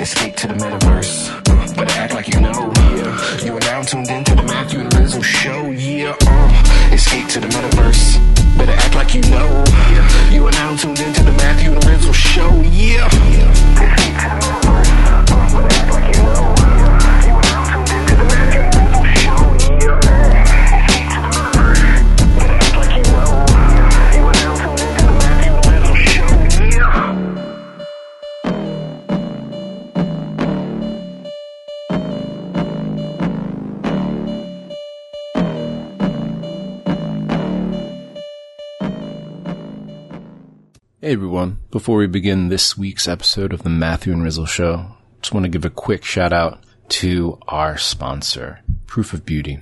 Escape to the metaverse. Better act like you know. Yeah. You are now tuned into the Matthew and Rizzle show. Yeah. Uh. Escape to the metaverse. Better act like you know. Yeah. You are now tuned into the Matthew and Rizzle show. Yeah. Escape to the metaverse. Uh. Act like you know. Hey everyone, before we begin this week's episode of the Matthew and Rizzle Show, just want to give a quick shout out to our sponsor, Proof of Beauty.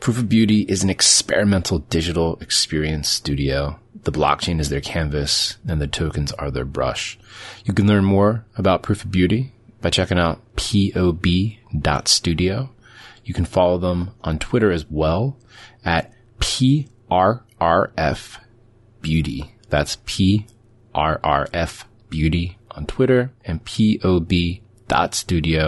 Proof of Beauty is an experimental digital experience studio. The blockchain is their canvas and the tokens are their brush. You can learn more about Proof of Beauty by checking out pob.studio. You can follow them on Twitter as well at PRRF Beauty. That's PRRF Beauty on Twitter and POB.studio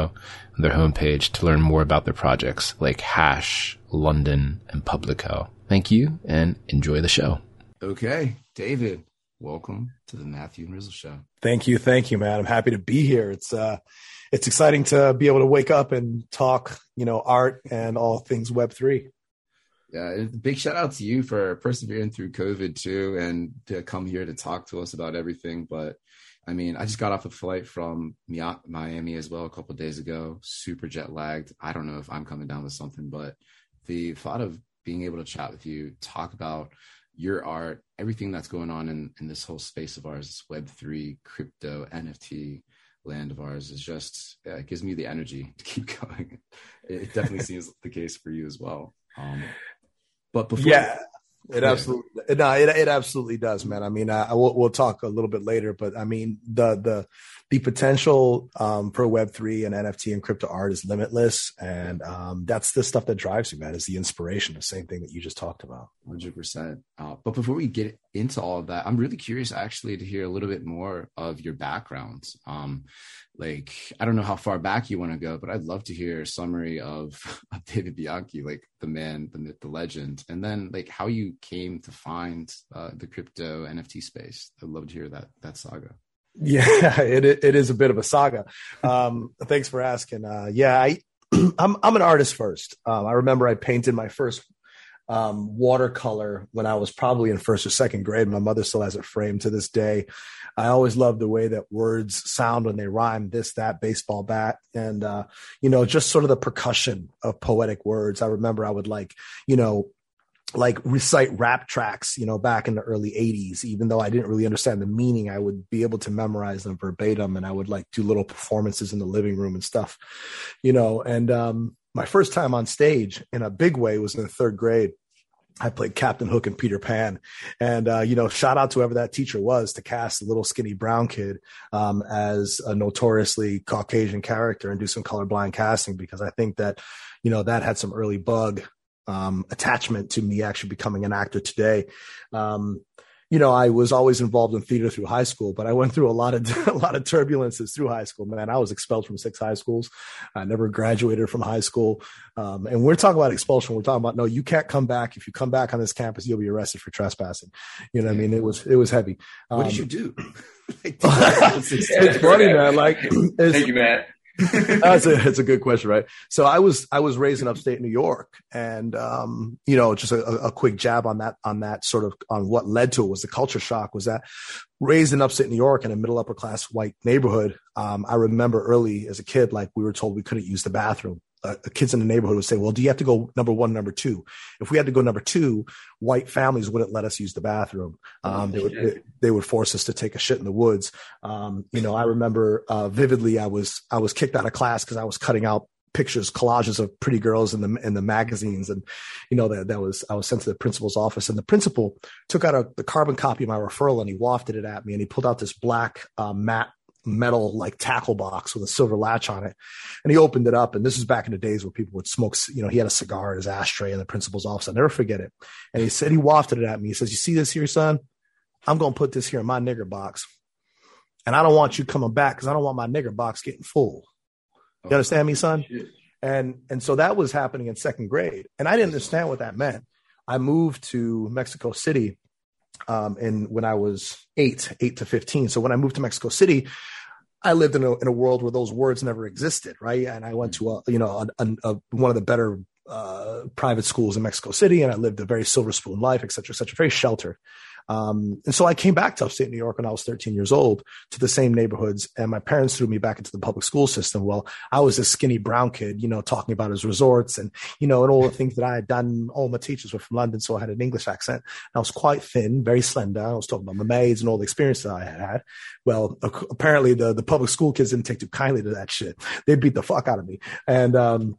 on their homepage to learn more about their projects like Hash, London, and Publico. Thank you and enjoy the show. Okay, David, welcome to the Matthew and Rizzle Show. Thank you, thank you, man. I'm happy to be here. It's uh, it's exciting to be able to wake up and talk, you know, art and all things Web three. Yeah, big shout out to you for persevering through COVID too, and to come here to talk to us about everything. But I mean, I just got off a flight from Miami as well a couple days ago. Super jet lagged. I don't know if I'm coming down with something, but the thought of being able to chat with you, talk about your art, everything that's going on in, in this whole space of ours, Web three, crypto, NFT land of ours is just yeah, it gives me the energy to keep going. It definitely seems the case for you as well. Um, but before Yeah, it absolutely no, it it absolutely does, man. I mean, I, I will, we'll talk a little bit later, but I mean the the the potential um, for Web three and NFT and crypto art is limitless, and um, that's the stuff that drives you, man. Is the inspiration, the same thing that you just talked about. Hundred percent. Uh, but before we get into all of that, I'm really curious actually to hear a little bit more of your background. Um, like I don't know how far back you want to go, but I'd love to hear a summary of, of David Bianchi, like the man, the myth, the legend, and then like how you came to find uh, the crypto NFT space. I'd love to hear that that saga. Yeah, it it is a bit of a saga. Um, thanks for asking. Uh, yeah, I I'm I'm an artist first. Um, I remember I painted my first um, watercolor when I was probably in first or second grade. My mother still has it framed to this day. I always love the way that words sound when they rhyme. This, that, baseball bat, and uh, you know, just sort of the percussion of poetic words. I remember I would like, you know, like recite rap tracks, you know, back in the early 80s, even though I didn't really understand the meaning, I would be able to memorize them verbatim and I would like do little performances in the living room and stuff, you know. And um, my first time on stage in a big way was in the third grade. I played Captain Hook and Peter Pan. And, uh, you know, shout out to whoever that teacher was to cast a little skinny brown kid um, as a notoriously Caucasian character and do some colorblind casting because I think that, you know, that had some early bug um, attachment to me actually becoming an actor today. Um, you know, I was always involved in theater through high school, but I went through a lot of a lot of turbulences through high school. Man, I was expelled from six high schools. I never graduated from high school. Um, and we're talking about expulsion. We're talking about no, you can't come back. If you come back on this campus, you'll be arrested for trespassing. You know, what I mean, it was it was heavy. What Um, did you do? it's funny, man. Like, it's, Thank you, Matt. That's a it's a good question, right? So I was I was raised in upstate New York, and um, you know, just a, a quick jab on that on that sort of on what led to it was the culture shock was that raised in upstate New York in a middle upper class white neighborhood. Um, I remember early as a kid, like we were told we couldn't use the bathroom. Uh, the kids in the neighborhood would say, "Well, do you have to go number one, number two? If we had to go number two, white families wouldn't let us use the bathroom. Um, they would they, they would force us to take a shit in the woods. Um, you know, I remember uh, vividly. I was I was kicked out of class because I was cutting out pictures, collages of pretty girls in the in the magazines, and you know that that was I was sent to the principal's office, and the principal took out a the carbon copy of my referral and he wafted it at me, and he pulled out this black uh, matte metal like tackle box with a silver latch on it. And he opened it up. And this is back in the days where people would smoke, you know, he had a cigar in his ashtray in the principal's office. I'll never forget it. And he said, he wafted it at me. He says, you see this here, son? I'm going to put this here in my nigger box. and I don't want you coming back because I don't want my nigger box getting full. You oh, understand me, son? And and so that was happening in second grade, and I didn't understand what that meant. I moved to Mexico City, um, in when I was eight, eight to fifteen. So when I moved to Mexico City, I lived in a in a world where those words never existed, right? And I went to a you know a, a, a, one of the better uh, private schools in Mexico City, and I lived a very silver spoon life, et cetera, et cetera, very sheltered. Um, and so I came back to upstate New York when I was 13 years old to the same neighborhoods, and my parents threw me back into the public school system. Well, I was a skinny brown kid, you know, talking about his resorts and, you know, and all the things that I had done. All my teachers were from London, so I had an English accent. I was quite thin, very slender. I was talking about my maids and all the experiences I had had. Well, apparently the, the public school kids didn't take too kindly to that shit. They beat the fuck out of me. And, um,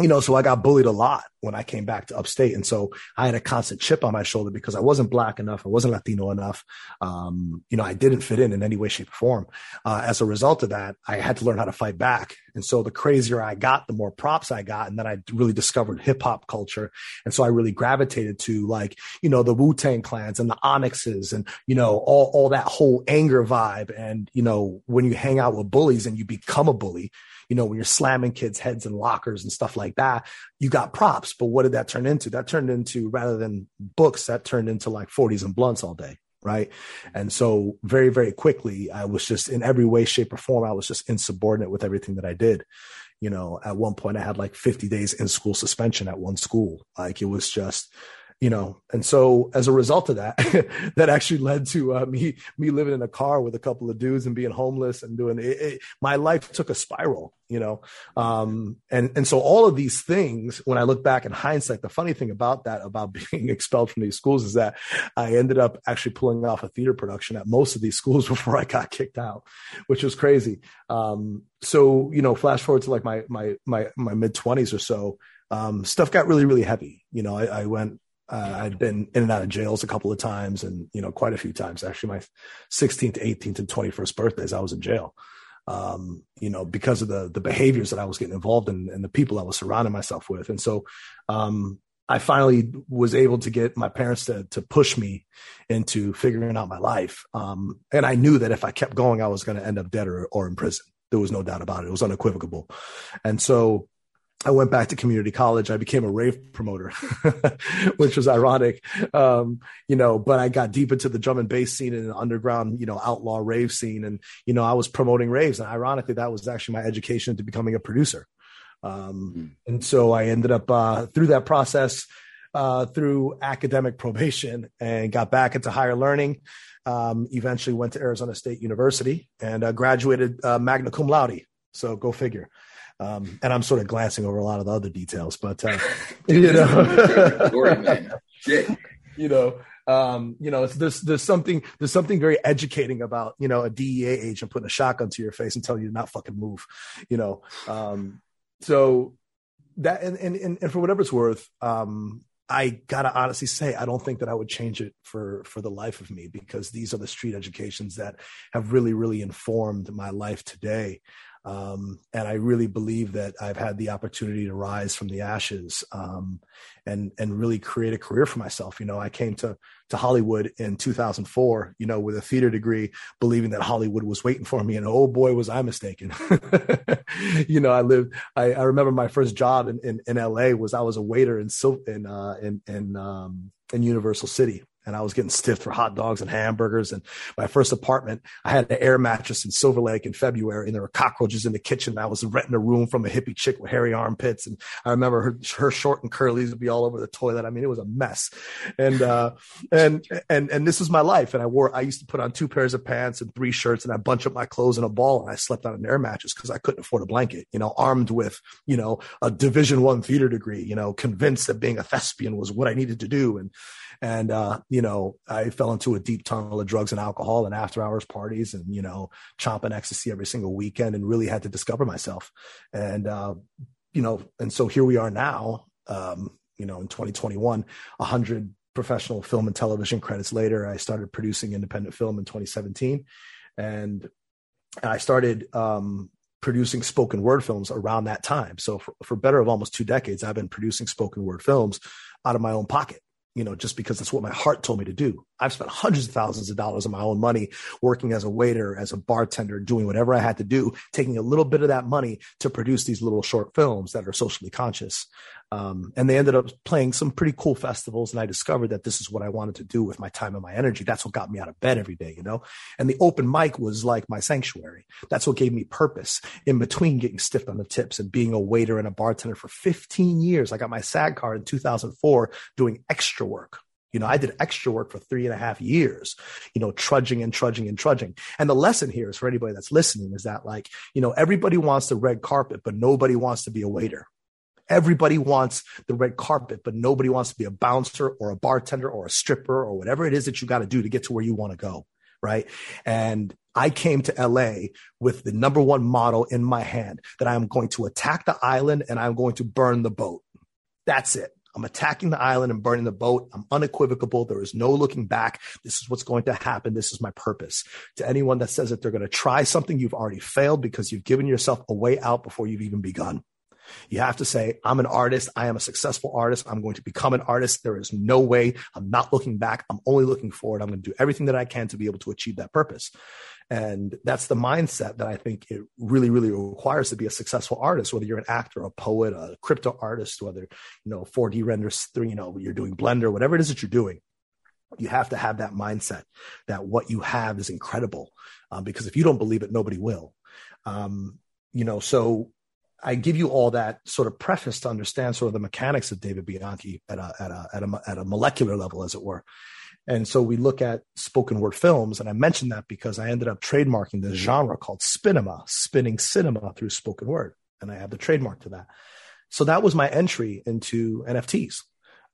you know, so I got bullied a lot when I came back to upstate. And so I had a constant chip on my shoulder because I wasn't black enough. I wasn't Latino enough. Um, you know, I didn't fit in in any way, shape or form. Uh, as a result of that, I had to learn how to fight back. And so the crazier I got, the more props I got. And then I really discovered hip hop culture. And so I really gravitated to like, you know, the Wu Tang clans and the Onyxes and, you know, all, all that whole anger vibe. And, you know, when you hang out with bullies and you become a bully, you know, when you're slamming kids' heads in lockers and stuff like that, you got props. But what did that turn into? That turned into rather than books, that turned into like 40s and blunts all day. Right. And so very, very quickly, I was just in every way, shape, or form, I was just insubordinate with everything that I did. You know, at one point I had like 50 days in school suspension at one school. Like it was just, you know? And so as a result of that that actually led to uh, me me living in a car with a couple of dudes and being homeless and doing it, it my life took a spiral you know? Um, and and so all of these things when i look back in hindsight the funny thing about that about being expelled from these schools is that i ended up actually pulling off a theater production at most of these schools before i got kicked out which was crazy. Um, so you know flash forward to like my my my my mid 20s or so um, stuff got really really heavy. You know I, I went uh, I'd been in and out of jails a couple of times, and you know, quite a few times. Actually, my 16th, 18th, and 21st birthdays, I was in jail. Um, you know, because of the the behaviors that I was getting involved in and the people I was surrounding myself with. And so, um, I finally was able to get my parents to to push me into figuring out my life. Um, and I knew that if I kept going, I was going to end up dead or, or in prison. There was no doubt about it. It was unequivocal. And so I went back to community college. I became a rave promoter, which was ironic, um, you know. But I got deep into the drum and bass scene and an underground, you know, outlaw rave scene, and you know, I was promoting raves. And ironically, that was actually my education into becoming a producer. Um, mm. And so I ended up uh, through that process, uh, through academic probation, and got back into higher learning. Um, eventually, went to Arizona State University and uh, graduated uh, magna cum laude. So go figure. Um, and I'm sort of glancing over a lot of the other details, but uh, you know, story, man. you know, um, you know, there's there's something there's something very educating about you know a DEA agent putting a shotgun to your face and telling you to not fucking move, you know. Um, so that and, and and for whatever it's worth, um, I gotta honestly say, I don't think that I would change it for for the life of me because these are the street educations that have really, really informed my life today. Um, and I really believe that I've had the opportunity to rise from the ashes um, and and really create a career for myself. You know, I came to to Hollywood in 2004, you know, with a theater degree, believing that Hollywood was waiting for me, and oh boy, was I mistaken. you know, I lived. I, I remember my first job in, in, in LA was I was a waiter in in uh, in in, um, in Universal City and I was getting stiffed for hot dogs and hamburgers. And my first apartment, I had an air mattress in Silver Lake in February, and there were cockroaches in the kitchen. I was renting a room from a hippie chick with hairy armpits, and I remember her, her short and curlies would be all over the toilet. I mean, it was a mess. And uh, and and and this was my life. And I wore, I used to put on two pairs of pants and three shirts, and I bunch up my clothes in a ball, and I slept on an air mattress because I couldn't afford a blanket. You know, armed with you know a Division One theater degree. You know, convinced that being a thespian was what I needed to do, and and, uh, you know, I fell into a deep tunnel of drugs and alcohol and after hours parties and, you know, chomping ecstasy every single weekend and really had to discover myself. And, uh, you know, and so here we are now, um, you know, in 2021, hundred professional film and television credits later, I started producing independent film in 2017. And, and I started, um, producing spoken word films around that time. So for, for better of almost two decades, I've been producing spoken word films out of my own pocket you know, just because that's what my heart told me to do. I've spent hundreds of thousands of dollars of my own money working as a waiter, as a bartender, doing whatever I had to do, taking a little bit of that money to produce these little short films that are socially conscious. Um, and they ended up playing some pretty cool festivals. And I discovered that this is what I wanted to do with my time and my energy. That's what got me out of bed every day, you know? And the open mic was like my sanctuary. That's what gave me purpose in between getting stiffed on the tips and being a waiter and a bartender for 15 years. I got my SAG card in 2004 doing extra work. You know, I did extra work for three and a half years, you know, trudging and trudging and trudging. And the lesson here is for anybody that's listening is that like, you know, everybody wants the red carpet, but nobody wants to be a waiter. Everybody wants the red carpet, but nobody wants to be a bouncer or a bartender or a stripper or whatever it is that you got to do to get to where you want to go. Right. And I came to LA with the number one model in my hand that I'm going to attack the island and I'm going to burn the boat. That's it. I'm attacking the island and burning the boat. I'm unequivocal. There is no looking back. This is what's going to happen. This is my purpose. To anyone that says that they're going to try something, you've already failed because you've given yourself a way out before you've even begun. You have to say, I'm an artist. I am a successful artist. I'm going to become an artist. There is no way. I'm not looking back. I'm only looking forward. I'm going to do everything that I can to be able to achieve that purpose. And that's the mindset that I think it really, really requires to be a successful artist, whether you're an actor, a poet, a crypto artist, whether, you know, 4D renders, three, you know, you're doing Blender, whatever it is that you're doing. You have to have that mindset that what you have is incredible. Um, because if you don't believe it, nobody will. Um, you know, so I give you all that sort of preface to understand sort of the mechanics of David Bianchi at a, at a, at a, at a molecular level, as it were. And so we look at spoken word films, and I mentioned that because I ended up trademarking this genre called spinema, spinning cinema through spoken word, and I have the trademark to that. So that was my entry into NFTs.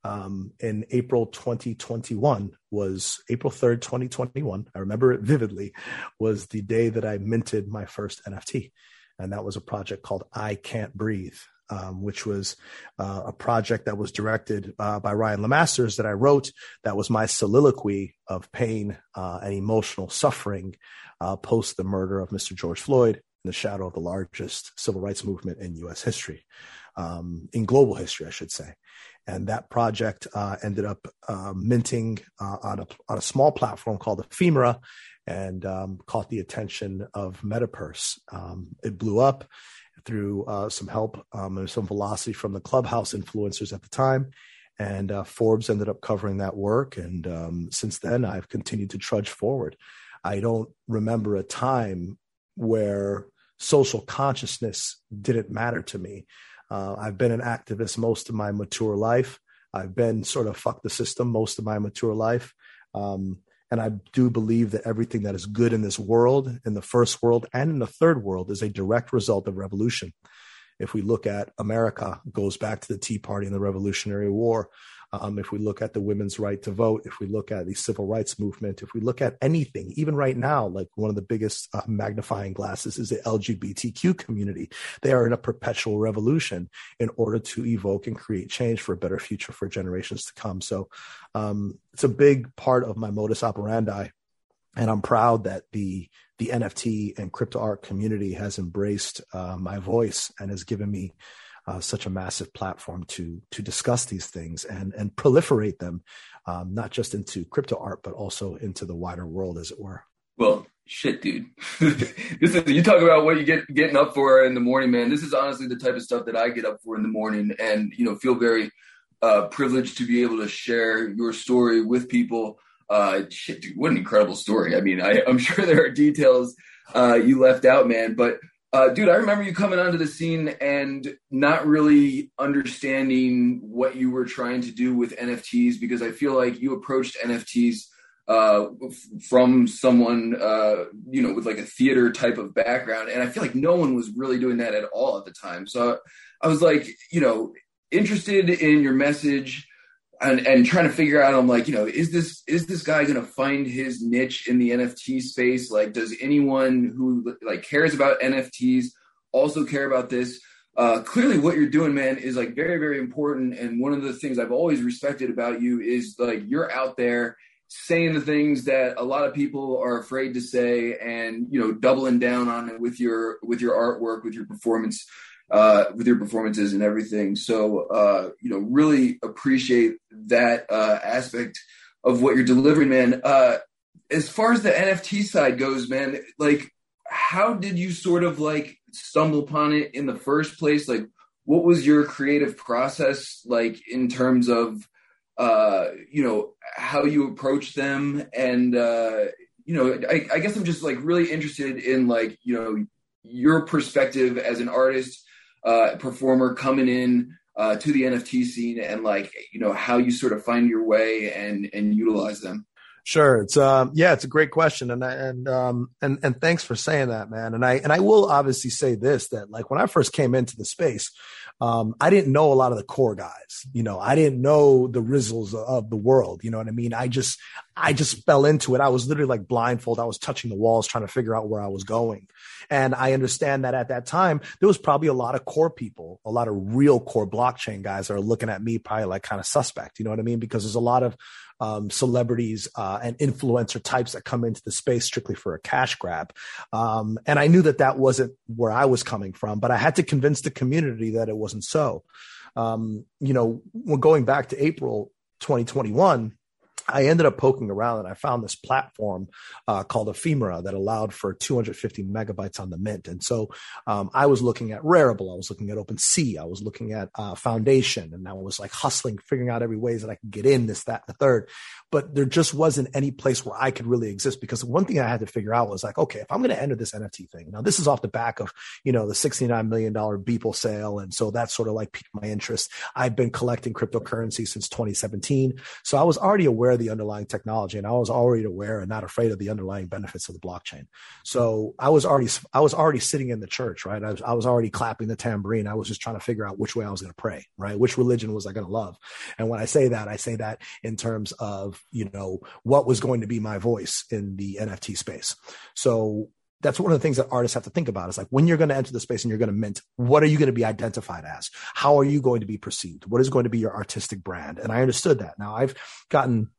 Um, in April 2021 was April 3rd, 2021. I remember it vividly. Was the day that I minted my first NFT, and that was a project called I Can't Breathe um, which was uh, a project that was directed uh, by Ryan Lemasters that I wrote. That was my soliloquy of pain uh, and emotional suffering uh, post the murder of Mr. George Floyd in the shadow of the largest civil rights movement in U.S. history, um, in global history, I should say. And that project uh, ended up uh, minting on a on a small platform called Ephimera, and um, caught the attention of Metapurse. Um, it blew up through uh, some help um, and some velocity from the clubhouse influencers at the time. And uh, Forbes ended up covering that work. And um, since then, I've continued to trudge forward. I don't remember a time where social consciousness didn't matter to me. Uh, I've been an activist most of my mature life. I've been sort of fuck the system most of my mature life. Um, and I do believe that everything that is good in this world, in the first world and in the third world, is a direct result of revolution. If we look at America, goes back to the Tea Party and the Revolutionary War. Um, if we look at the women's right to vote, if we look at the civil rights movement, if we look at anything, even right now, like one of the biggest uh, magnifying glasses is the LGBTQ community. They are in a perpetual revolution in order to evoke and create change for a better future for generations to come. So um, it's a big part of my modus operandi. And I'm proud that the the NFT and crypto art community has embraced uh, my voice and has given me uh, such a massive platform to to discuss these things and and proliferate them, um, not just into crypto art but also into the wider world, as it were. Well, shit, dude. this is you talk about what you get getting up for in the morning, man. This is honestly the type of stuff that I get up for in the morning, and you know, feel very uh, privileged to be able to share your story with people. Uh, shit, dude, what an incredible story. I mean, I, am sure there are details uh, you left out, man, but uh, dude, I remember you coming onto the scene and not really understanding what you were trying to do with NFTs because I feel like you approached NFTs uh, from someone, uh, you know, with like a theater type of background. And I feel like no one was really doing that at all at the time. So I was like, you know, interested in your message and, and trying to figure out, I'm like, you know, is this, is this guy going to find his niche in the NFT space? Like, does anyone who like cares about NFTs also care about this? Uh, clearly what you're doing, man, is like very, very important. And one of the things I've always respected about you is like, you're out there saying the things that a lot of people are afraid to say and, you know, doubling down on it with your, with your artwork, with your performance uh, with your performances and everything. So, uh, you know, really appreciate that uh, aspect of what you're delivering, man. Uh, as far as the NFT side goes, man, like how did you sort of like stumble upon it in the first place? Like, what was your creative process like in terms of uh, you know how you approach them and uh, you know I, I guess i'm just like really interested in like you know your perspective as an artist uh, performer coming in uh, to the nft scene and like you know how you sort of find your way and and utilize them Sure. It's um yeah, it's a great question and and um and and thanks for saying that, man. And I and I will obviously say this that like when I first came into the space, um I didn't know a lot of the core guys. You know, I didn't know the Rizzles of the world, you know what I mean? I just I just fell into it. I was literally like blindfold. I was touching the walls trying to figure out where I was going. And I understand that at that time there was probably a lot of core people, a lot of real core blockchain guys are looking at me probably like kind of suspect, you know what I mean? Because there's a lot of um, celebrities uh, and influencer types that come into the space strictly for a cash grab. Um, and I knew that that wasn't where I was coming from, but I had to convince the community that it wasn't so. Um, you know, when going back to April 2021, I ended up poking around and I found this platform uh, called Ephimera that allowed for 250 megabytes on the mint. And so um, I was looking at Rarible, I was looking at OpenSea, I was looking at uh, Foundation, and I was like hustling, figuring out every ways that I could get in this, that, and the third. But there just wasn't any place where I could really exist because one thing I had to figure out was like, okay, if I'm going to enter this NFT thing, now this is off the back of you know the 69 million dollar Beeple sale, and so that sort of like piqued my interest. I've been collecting cryptocurrency since 2017, so I was already aware the underlying technology and I was already aware and not afraid of the underlying benefits of the blockchain. So I was already, I was already sitting in the church, right? I was, I was already clapping the tambourine. I was just trying to figure out which way I was going to pray, right? Which religion was I going to love? And when I say that, I say that in terms of, you know, what was going to be my voice in the NFT space. So that's one of the things that artists have to think about is like when you're going to enter the space and you're going to mint what are you going to be identified as how are you going to be perceived what is going to be your artistic brand and i understood that now i've gotten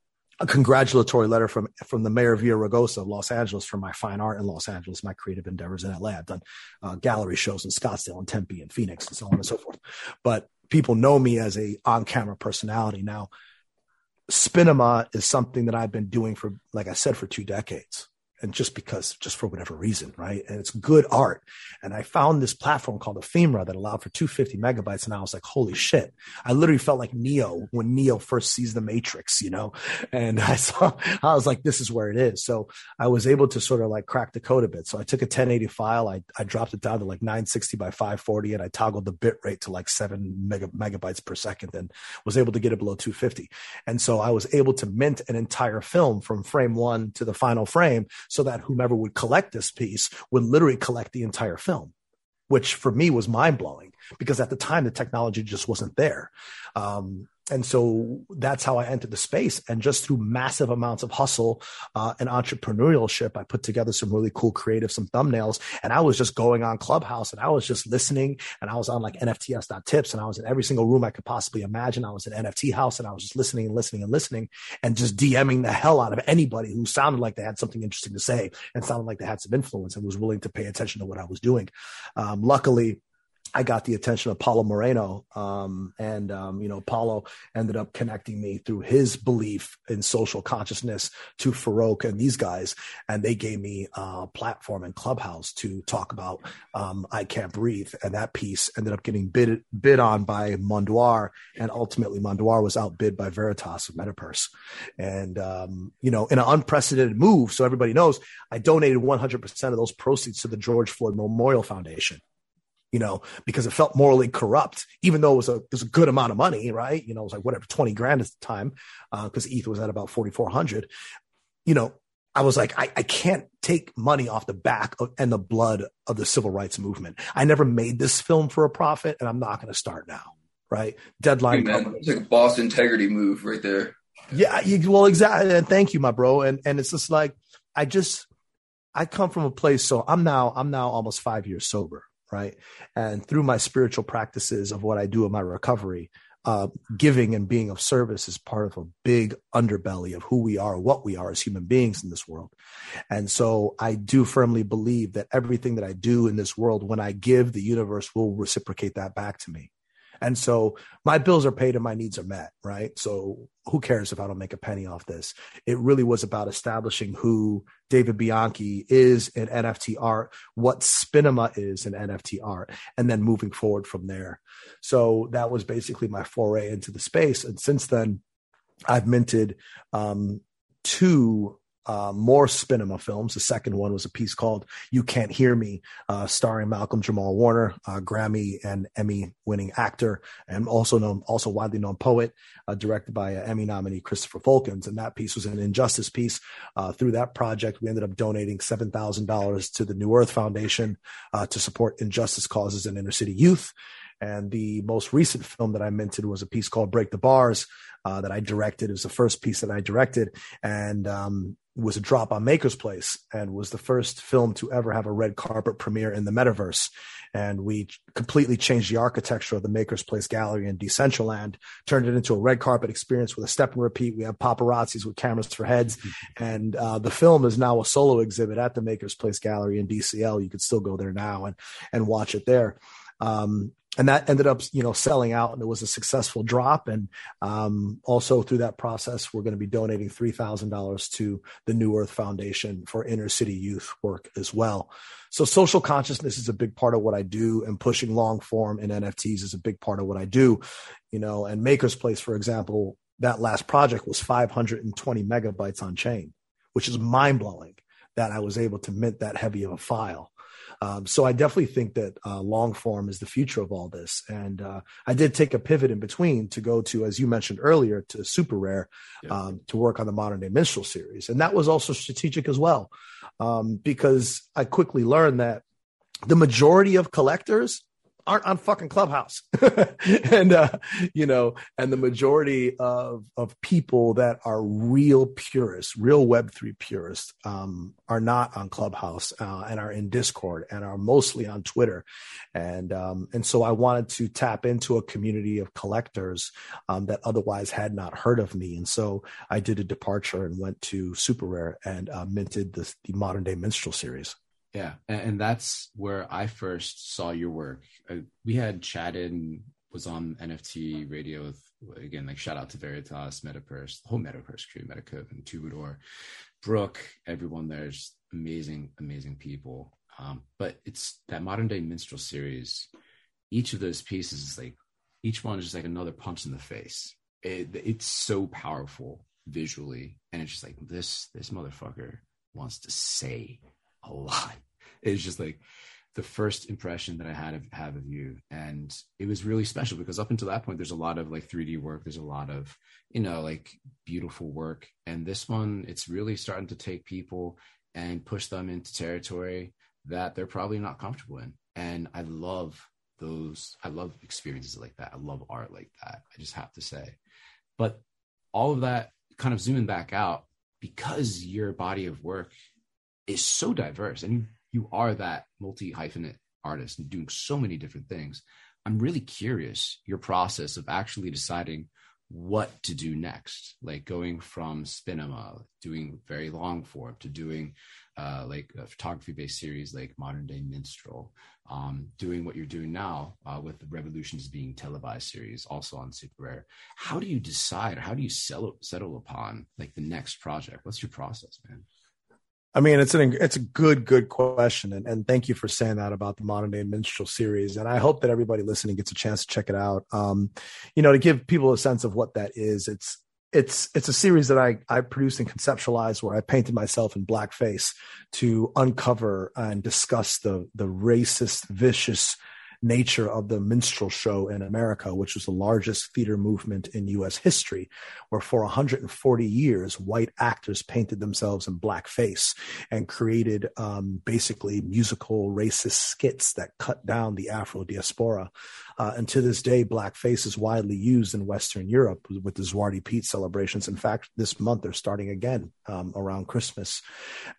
a congratulatory letter from from the mayor of Villaraigosa of Los Angeles for my fine art in Los Angeles, my creative endeavors in LA. I've done uh, gallery shows in Scottsdale and Tempe and Phoenix and so on and so forth. But people know me as a on camera personality now. Spinema is something that I've been doing for, like I said, for two decades and just because, just for whatever reason, right? And it's good art. And I found this platform called Ephimera that allowed for 250 megabytes. And I was like, holy shit. I literally felt like Neo when Neo first sees the Matrix, you know? And I saw, I was like, this is where it is. So I was able to sort of like crack the code a bit. So I took a 1080 file, I, I dropped it down to like 960 by 540, and I toggled the bit rate to like seven mega, megabytes per second and was able to get it below 250. And so I was able to mint an entire film from frame one to the final frame so that whomever would collect this piece would literally collect the entire film which for me was mind blowing because at the time the technology just wasn't there. Um, and so that's how I entered the space. And just through massive amounts of hustle uh, and entrepreneurship, I put together some really cool creative, some thumbnails. And I was just going on Clubhouse and I was just listening. And I was on like NFTS.tips and I was in every single room I could possibly imagine. I was in NFT house and I was just listening and listening and listening and just DMing the hell out of anybody who sounded like they had something interesting to say and sounded like they had some influence and was willing to pay attention to what I was doing. Um, luckily, I got the attention of Paulo Moreno. Um, and, um, you know, Paulo ended up connecting me through his belief in social consciousness to Farokh and these guys. And they gave me a platform and Clubhouse to talk about um, I Can't Breathe. And that piece ended up getting bid, bid on by Mondoir. And ultimately, Mondoir was outbid by Veritas of Metapurse. And, um, you know, in an unprecedented move, so everybody knows, I donated 100% of those proceeds to the George Floyd Memorial Foundation you know, because it felt morally corrupt, even though it was a, it was a good amount of money, right? You know, it was like whatever, 20 grand at the time, because uh, ETH was at about 4,400. You know, I was like, I, I can't take money off the back of, and the blood of the civil rights movement. I never made this film for a profit, and I'm not going to start now, right? Deadline. Hey, man, it's like a boss integrity move right there. Yeah, you, well, exactly. And thank you, my bro. And and it's just like I just I come from a place. So I'm now I'm now almost five years sober, right? And through my spiritual practices of what I do in my recovery, uh, giving and being of service is part of a big underbelly of who we are, what we are as human beings in this world. And so I do firmly believe that everything that I do in this world, when I give, the universe will reciprocate that back to me. And so my bills are paid and my needs are met, right? So who cares if I don't make a penny off this? It really was about establishing who David Bianchi is in NFT art, what Spinema is in NFT art, and then moving forward from there. So that was basically my foray into the space. And since then, I've minted um, two uh, more Spinema films. The second one was a piece called "You Can't Hear Me," uh, starring Malcolm Jamal Warner, uh, Grammy and Emmy-winning actor, and also known, also widely known poet, uh, directed by uh, Emmy nominee Christopher Fulkins. And that piece was an injustice piece. Uh, through that project, we ended up donating seven thousand dollars to the New Earth Foundation to support injustice causes in inner city youth. And the most recent film that I minted was a piece called Break the Bars uh, that I directed. It was the first piece that I directed and um, was a drop on Maker's Place and was the first film to ever have a red carpet premiere in the metaverse. And we completely changed the architecture of the Maker's Place Gallery in Decentraland, turned it into a red carpet experience with a step and repeat. We have paparazzis with cameras for heads. And uh, the film is now a solo exhibit at the Maker's Place Gallery in DCL. You could still go there now and, and watch it there. Um, and that ended up you know selling out and it was a successful drop. And um, also through that process we're going to be donating $3000 to the new earth foundation for inner city youth work as well. So social consciousness is a big part of what i do and pushing long form in nfts is a big part of what i do. You know and makers place for example that last project was 520 megabytes on chain which is mind-blowing that i was able to mint that heavy of a file um, so I definitely think that uh, long form is the future of all this. And uh, I did take a pivot in between to go to, as you mentioned earlier, to Super Rare yeah. um, to work on the modern day minstrel series. And that was also strategic as well, um, because I quickly learned that the majority of collectors aren't on fucking Clubhouse, and uh, you know, and the majority of of people that are real purists, real Web three purists, um, are not on Clubhouse uh, and are in Discord and are mostly on Twitter, and um, and so I wanted to tap into a community of collectors um, that otherwise had not heard of me, and so I did a departure and went to Super Rare and uh, minted the, the modern day minstrel series. Yeah, and, that's where I first saw your work. We had chatted and was on NFT radio with again, like shout out to Veritas, Metapurse, the whole Metapurse crew, Metakovan and Twobadour, Brooke, everyone there's amazing, amazing people. Um, but it's that modern day minstrel series. Each of those pieces is like each one is just like another punch in the face. It, it's so powerful visually, and it's just like this this motherfucker wants to say a lot. It's just like the first impression that I had of have of you. And it was really special because up until that point, there's a lot of like 3D work. There's a lot of, you know, like beautiful work. And this one, it's really starting to take people and push them into territory that they're probably not comfortable in. And I love those, I love experiences like that. I love art like that. I just have to say. But all of that kind of zooming back out because your body of work is so diverse and you, you are that multi hyphenate artist and doing so many different things. I'm really curious your process of actually deciding what to do next, like going from Spinema, doing very long form, to doing uh, like a photography based series like Modern Day Minstrel, um, doing what you're doing now uh, with the Revolutions being televised series, also on Super Rare. How do you decide? How do you settle settle upon like the next project? What's your process, man? I mean, it's an it's a good good question, and, and thank you for saying that about the modern day minstrel series. And I hope that everybody listening gets a chance to check it out. Um, you know, to give people a sense of what that is, it's it's it's a series that I I produced and conceptualized where I painted myself in blackface to uncover and discuss the the racist, vicious nature of the minstrel show in America, which was the largest theater movement in U.S. history, where for 140 years, white actors painted themselves in blackface and created um, basically musical racist skits that cut down the Afro diaspora. Uh, and to this day, blackface is widely used in Western Europe with the Zwarte Piet celebrations. In fact, this month they're starting again um, around Christmas.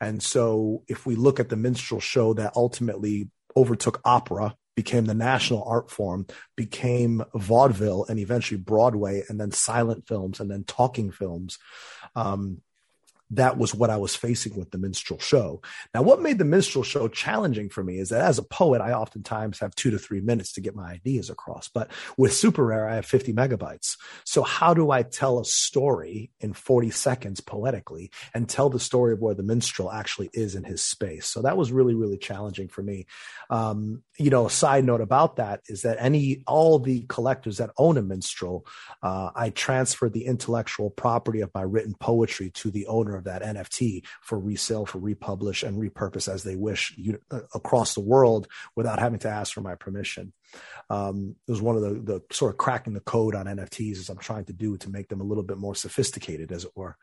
And so, if we look at the minstrel show that ultimately overtook opera became the national art form, became vaudeville and eventually Broadway, and then silent films and then talking films. Um, that was what I was facing with the minstrel show. Now, what made the minstrel show challenging for me is that as a poet, I oftentimes have two to three minutes to get my ideas across. But with Super Rare, I have 50 megabytes. So how do I tell a story in 40 seconds poetically and tell the story of where the minstrel actually is in his space? So that was really, really challenging for me. Um, you know, a side note about that is that any, all the collectors that own a minstrel, uh, I transferred the intellectual property of my written poetry to the owner of that NFT for resale, for republish, and repurpose as they wish you, uh, across the world without having to ask for my permission. Um, it was one of the, the sort of cracking the code on NFTs as I'm trying to do to make them a little bit more sophisticated, as it were.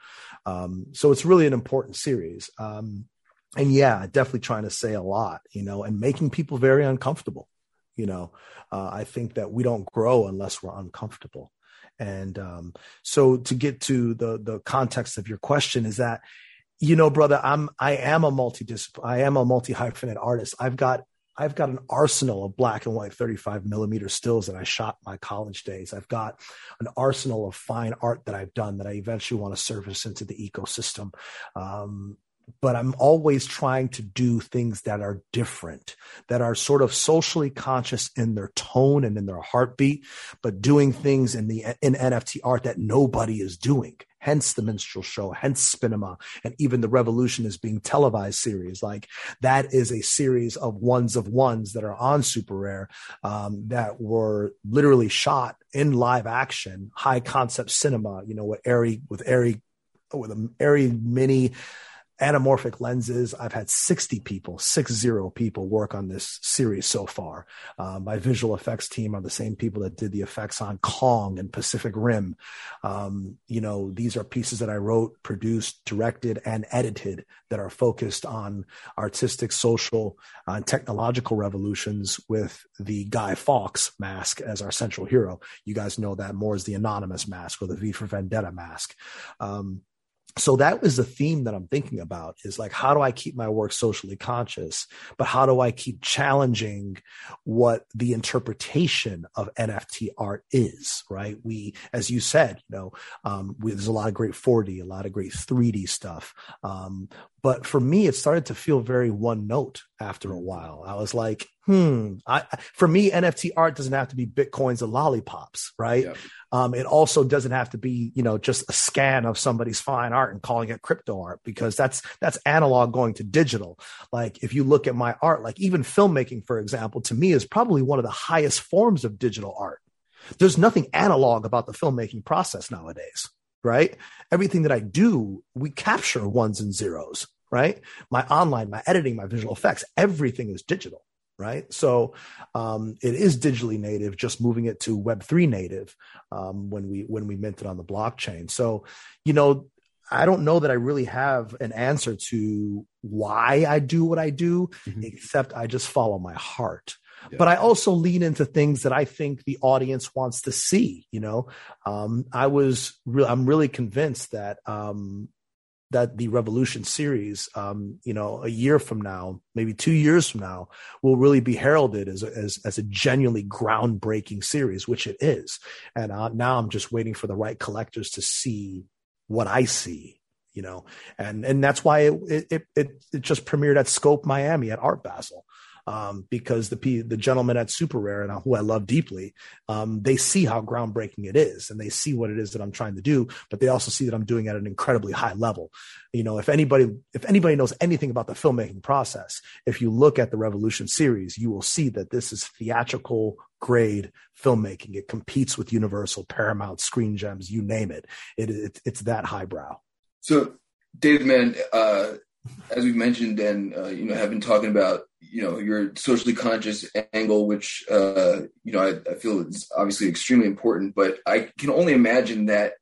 Um, so it's really an important series. Um, and yeah, definitely trying to say a lot, you know, and making people very uncomfortable. You know, uh, I think that we don't grow unless we're uncomfortable. And um, so to get to the the context of your question is that, you know, brother, I'm I am a multidisciplinary, I am a multi hyphenate artist. I've got I've got an arsenal of black and white 35 millimeter stills that I shot my college days. I've got an arsenal of fine art that I've done that I eventually want to service into the ecosystem. Um, but I'm always trying to do things that are different, that are sort of socially conscious in their tone and in their heartbeat, but doing things in the in NFT art that nobody is doing. Hence the minstrel show, hence Spinema, and even the Revolution is being televised series. Like that is a series of ones of ones that are on Super Rare um, that were literally shot in live action, high concept cinema. You know, with ARRI with ARRI with a ARRI mini anamorphic lenses. I've had 60 people, six zero people work on this series so far. Uh, my visual effects team are the same people that did the effects on Kong and Pacific Rim. Um, you know, these are pieces that I wrote, produced, directed, and edited that are focused on artistic, social, uh, and technological revolutions with the Guy Fawkes mask as our central hero. You guys know that more as the anonymous mask or the V for Vendetta mask. Um, so that was the theme that I'm thinking about is like, how do I keep my work socially conscious, but how do I keep challenging what the interpretation of NFT art is, right? We, as you said, you know, um, we, there's a lot of great 4D, a lot of great 3D stuff. Um, but for me, it started to feel very one note after a while. I was like, hmm, I, for me, NFT art doesn't have to be Bitcoins and lollipops, right? Um, it also doesn't have to be, you know, just a scan of somebody's fine art and calling it crypto art because that's, that's analog going to digital. Like if you look at my art, like even filmmaking, for example, to me is probably one of the highest forms of digital art. There's nothing analog about the filmmaking process nowadays right? Everything that I do, we capture ones and zeros, right? My online, my editing, my visual effects, everything is digital, right? So um, it is digitally native, just moving it to Web three native um, when we when we mint it on the blockchain. So you know, I don't know that I really have an answer to why I do what I do, mm-hmm. except I just follow my heart. But I also lean into things that I think the audience wants to see. You know, um, I was. I'm really convinced that um, that the Revolution series, um, you know, a year from now, maybe two years from now, will really be heralded as as, as a genuinely groundbreaking series, which it is. And uh, now I'm just waiting for the right collectors to see what I see, you know, and and that's why it it it, it just premiered at Scope Miami at Art Basel um, because the the gentleman at Super Rare and who I love deeply, um, they see how groundbreaking it is, and they see what it is that I'm trying to do, but they also see that I'm doing at an incredibly high level. You know, if anybody if anybody knows anything about the filmmaking process, if you look at the Revolution series, you will see that this is theatrical grade filmmaking. It competes with Universal, Paramount, Screen Gems, you name it. It, it it's that highbrow. So, David, man, uh, as we've mentioned and uh, you know have been talking about you know your socially conscious angle which uh, you know I, I, feel is obviously extremely important but i can only imagine that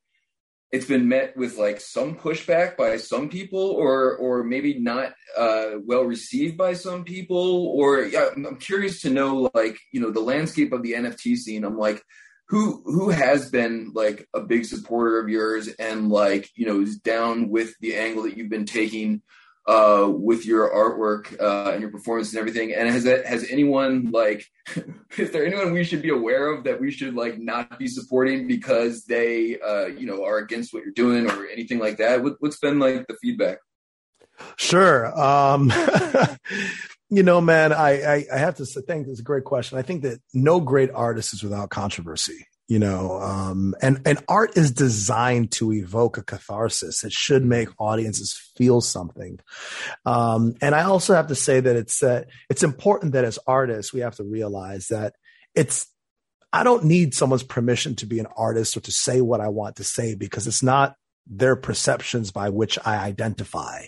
it's been met with like some pushback by some people or or maybe not uh, well received by some people or yeah, i'm curious to know like you know the landscape of the nft scene. I'm like who who has been like a big supporter of yours and like you know is down with the angle that you've been taking uh, with your artwork uh, and your performance and everything. And has that has anyone like is there anyone we should be aware of that we should like not be supporting because they uh, you know are against what you're doing or anything like that? What, what's been like the feedback? Sure. Um, you know, man, I, I, I have to say, think it's a great question. I think that no great artist is without controversy you know um, and and art is designed to evoke a catharsis it should make audiences feel something um, and i also have to say that it's uh, it's important that as artists we have to realize that it's i don't need someone's permission to be an artist or to say what i want to say because it's not their perceptions by which I identify.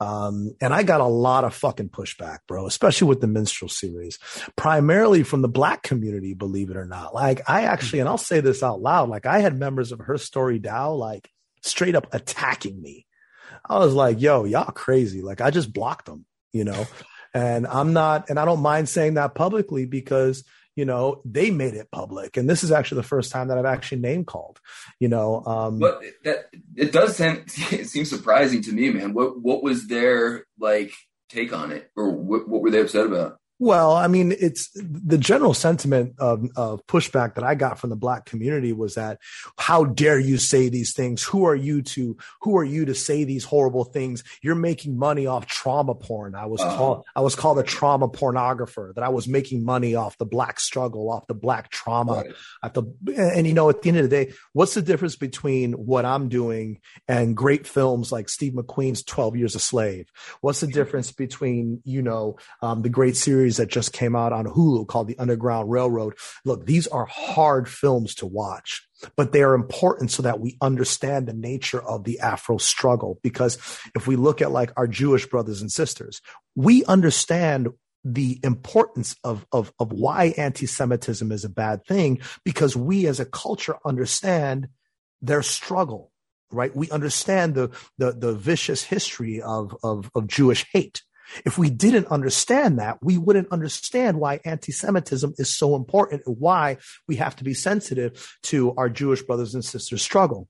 Um, and I got a lot of fucking pushback, bro, especially with the minstrel series, primarily from the black community, believe it or not. Like I actually, and I'll say this out loud, like I had members of HerStory DAO like straight up attacking me. I was like, yo, y'all crazy. Like I just blocked them, you know, and I'm not, and I don't mind saying that publicly because you know, they made it public. And this is actually the first time that I've actually name called, you know. Um, but that it does seem, it seems surprising to me, man. What what was their like take on it, or what, what were they upset about? Well, I mean, it's the general sentiment of, of, pushback that I got from the black community was that, how dare you say these things? Who are you to, who are you to say these horrible things? You're making money off trauma porn. I was uh-huh. called, I was called a trauma pornographer, that I was making money off the black struggle, off the black trauma. Right. At the, and you know, at the end of the day, what's the difference between what I'm doing and great films like Steve McQueen's 12 Years a Slave? What's the difference between, you know, um, the great series series that just came out on Hulu called The Underground Railroad. Look, these are hard films to watch, but they are important so that we understand the nature of the Afro struggle. Because if we look at like our Jewish brothers and sisters, we understand the importance of, of, of why anti-Semitism is a bad thing because we as a culture understand their struggle right? We understand the, the, the vicious history of, of, of Jewish hate. If we didn't understand that, we wouldn't understand why anti-Semitism is so important and why we have to be sensitive to our Jewish brothers and sisters struggle.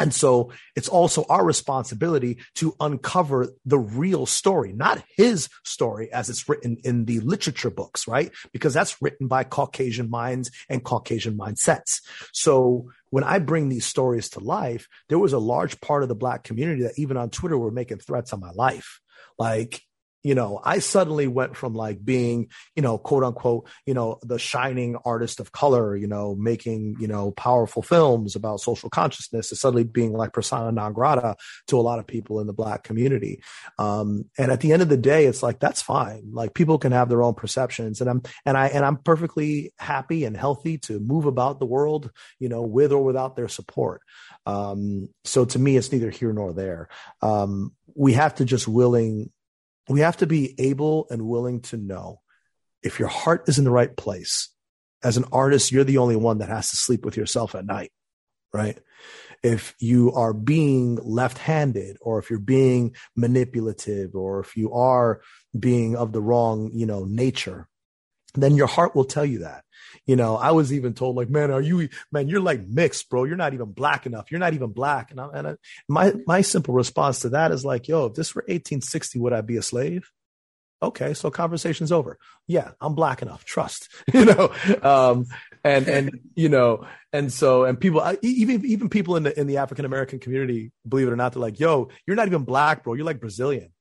And so it's also our responsibility to uncover the real story, not his story as it's written in the literature books, right? Because that's written by Caucasian minds and Caucasian mindsets. So when I bring these stories to life, there was a large part of the black community that even on Twitter were making threats on my life. Like, you know, I suddenly went from like being, you know, quote unquote, you know, the shining artist of color, you know, making, you know, powerful films about social consciousness to suddenly being like persona non grata to a lot of people in the black community. Um, and at the end of the day, it's like, that's fine. Like people can have their own perceptions and I'm, and I, and I'm perfectly happy and healthy to move about the world, you know, with or without their support. Um, so to me, it's neither here nor there. Um, we have to just willing we have to be able and willing to know if your heart is in the right place. As an artist, you're the only one that has to sleep with yourself at night, right? If you are being left handed or if you're being manipulative or if you are being of the wrong, you know, nature, then your heart will tell you that. You know, I was even told like, man, are you, man, you're like mixed, bro. You're not even black enough. You're not even black. And, I, and I, my, my simple response to that is like, yo, if this were 1860, would I be a slave? Okay. So conversation's over. Yeah. I'm black enough. Trust, you know, um, and, and, you know, and so, and people, even, even people in the, in the African American community, believe it or not, they're like, yo, you're not even black, bro. You're like Brazilian.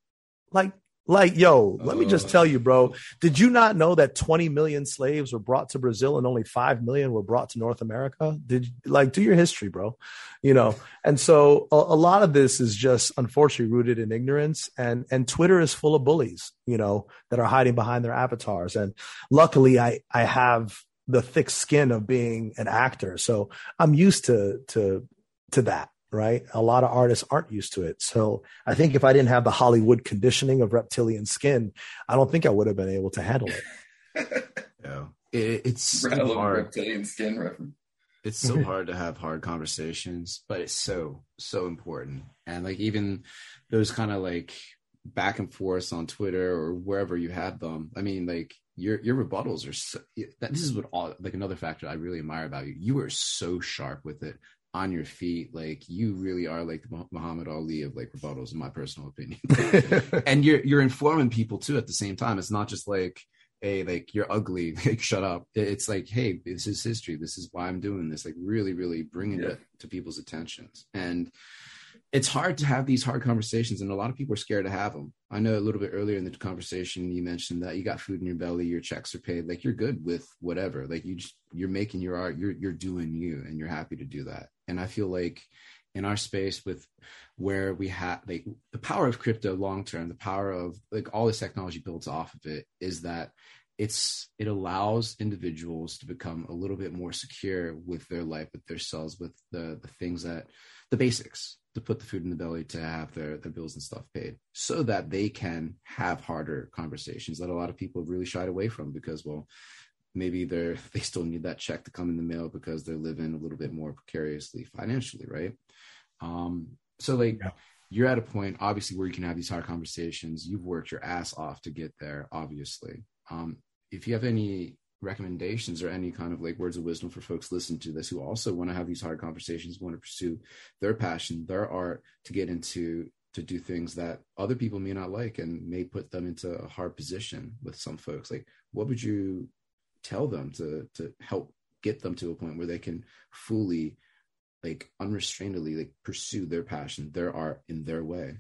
Like, like, yo, let me just uh. tell you, bro. Did you not know that 20 million slaves were brought to Brazil and only 5 million were brought to North America? Did like do your history, bro? You know. And so a, a lot of this is just unfortunately rooted in ignorance and and Twitter is full of bullies, you know, that are hiding behind their avatars. And luckily I I have the thick skin of being an actor. So I'm used to to to that right? A lot of artists aren't used to it. So I think if I didn't have the Hollywood conditioning of reptilian skin, I don't think I would have been able to handle it. yeah. It, it's so hard. Reptilian skin reference. It's so hard to have hard conversations, but it's so, so important. And like even those kind of like back and forth on Twitter or wherever you had them. I mean, like your your rebuttals are so, this is what all like another factor I really admire about you. You are so sharp with it. On your feet, like you really are like the Muhammad Ali of like rebuttals, in my personal opinion. and you're you're informing people too at the same time. It's not just like, hey, like you're ugly, like shut up. It's like, hey, this is history. This is why I'm doing this. Like really, really bringing yeah. it to people's attentions. And it's hard to have these hard conversations and a lot of people are scared to have them i know a little bit earlier in the conversation you mentioned that you got food in your belly your checks are paid like you're good with whatever like you just you're making your art you're you're doing you and you're happy to do that. And i feel like in our space with where we have like the power of crypto long term the power of like all this technology builds off of it is that it's it allows individuals to become a little bit more secure with their life with their selves with the the things that the basics to put the food in the belly to have their their bills and stuff paid so that they can have harder conversations that a lot of people have really shied away from because well maybe they're they still need that check to come in the mail because they're living a little bit more precariously financially right? Um so like yeah. you're at a point obviously where you can have these hard conversations. You've worked your ass off to get there obviously. Um if you have any recommendations or any kind of like words of wisdom for folks listening to this who also want to have these hard conversations, want to pursue their passion, their art to get into to do things that other people may not like and may put them into a hard position with some folks. Like, what would you tell them to to help get them to a point where they can fully like unrestrainedly like pursue their passion, their art in their way?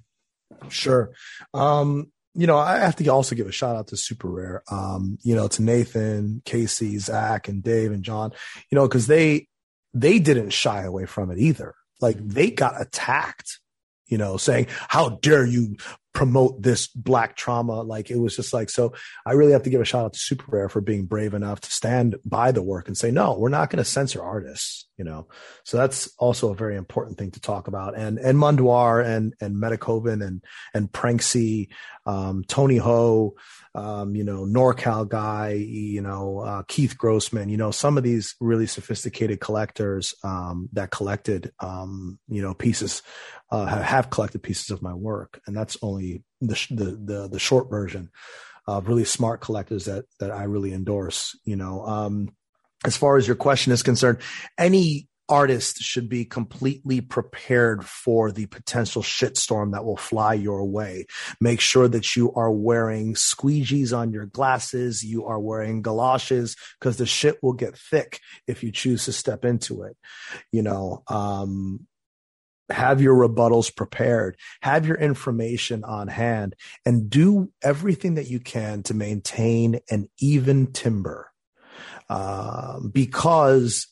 Sure. Um, you know, I have to also give a shout out to Super Rare, um, you know, to Nathan, Casey, Zach, and Dave and John, you know, because they they didn't shy away from it either. Like they got attacked, you know, saying, "How dare you promote this black trauma. Like it was just like, so I really have to give a shout out to Super Rare for being brave enough to stand by the work and say, no, we're not going to censor artists, you know? So that's also a very important thing to talk about. And, and Munduar and, and Metakovan and, and Pranksy, um, Tony Ho, um, you know, NorCal guy, you know, uh, Keith Grossman, you know, some of these really sophisticated collectors, um, that collected, um, you know, pieces, uh, have collected pieces of my work. And that's only the the the, the short version of really smart collectors that that I really endorse. You know, um, as far as your question is concerned, any artist should be completely prepared for the potential shitstorm that will fly your way. Make sure that you are wearing squeegees on your glasses, you are wearing galoshes, because the shit will get thick if you choose to step into it. You know, um, have your rebuttals prepared, have your information on hand, and do everything that you can to maintain an even timber. Uh, because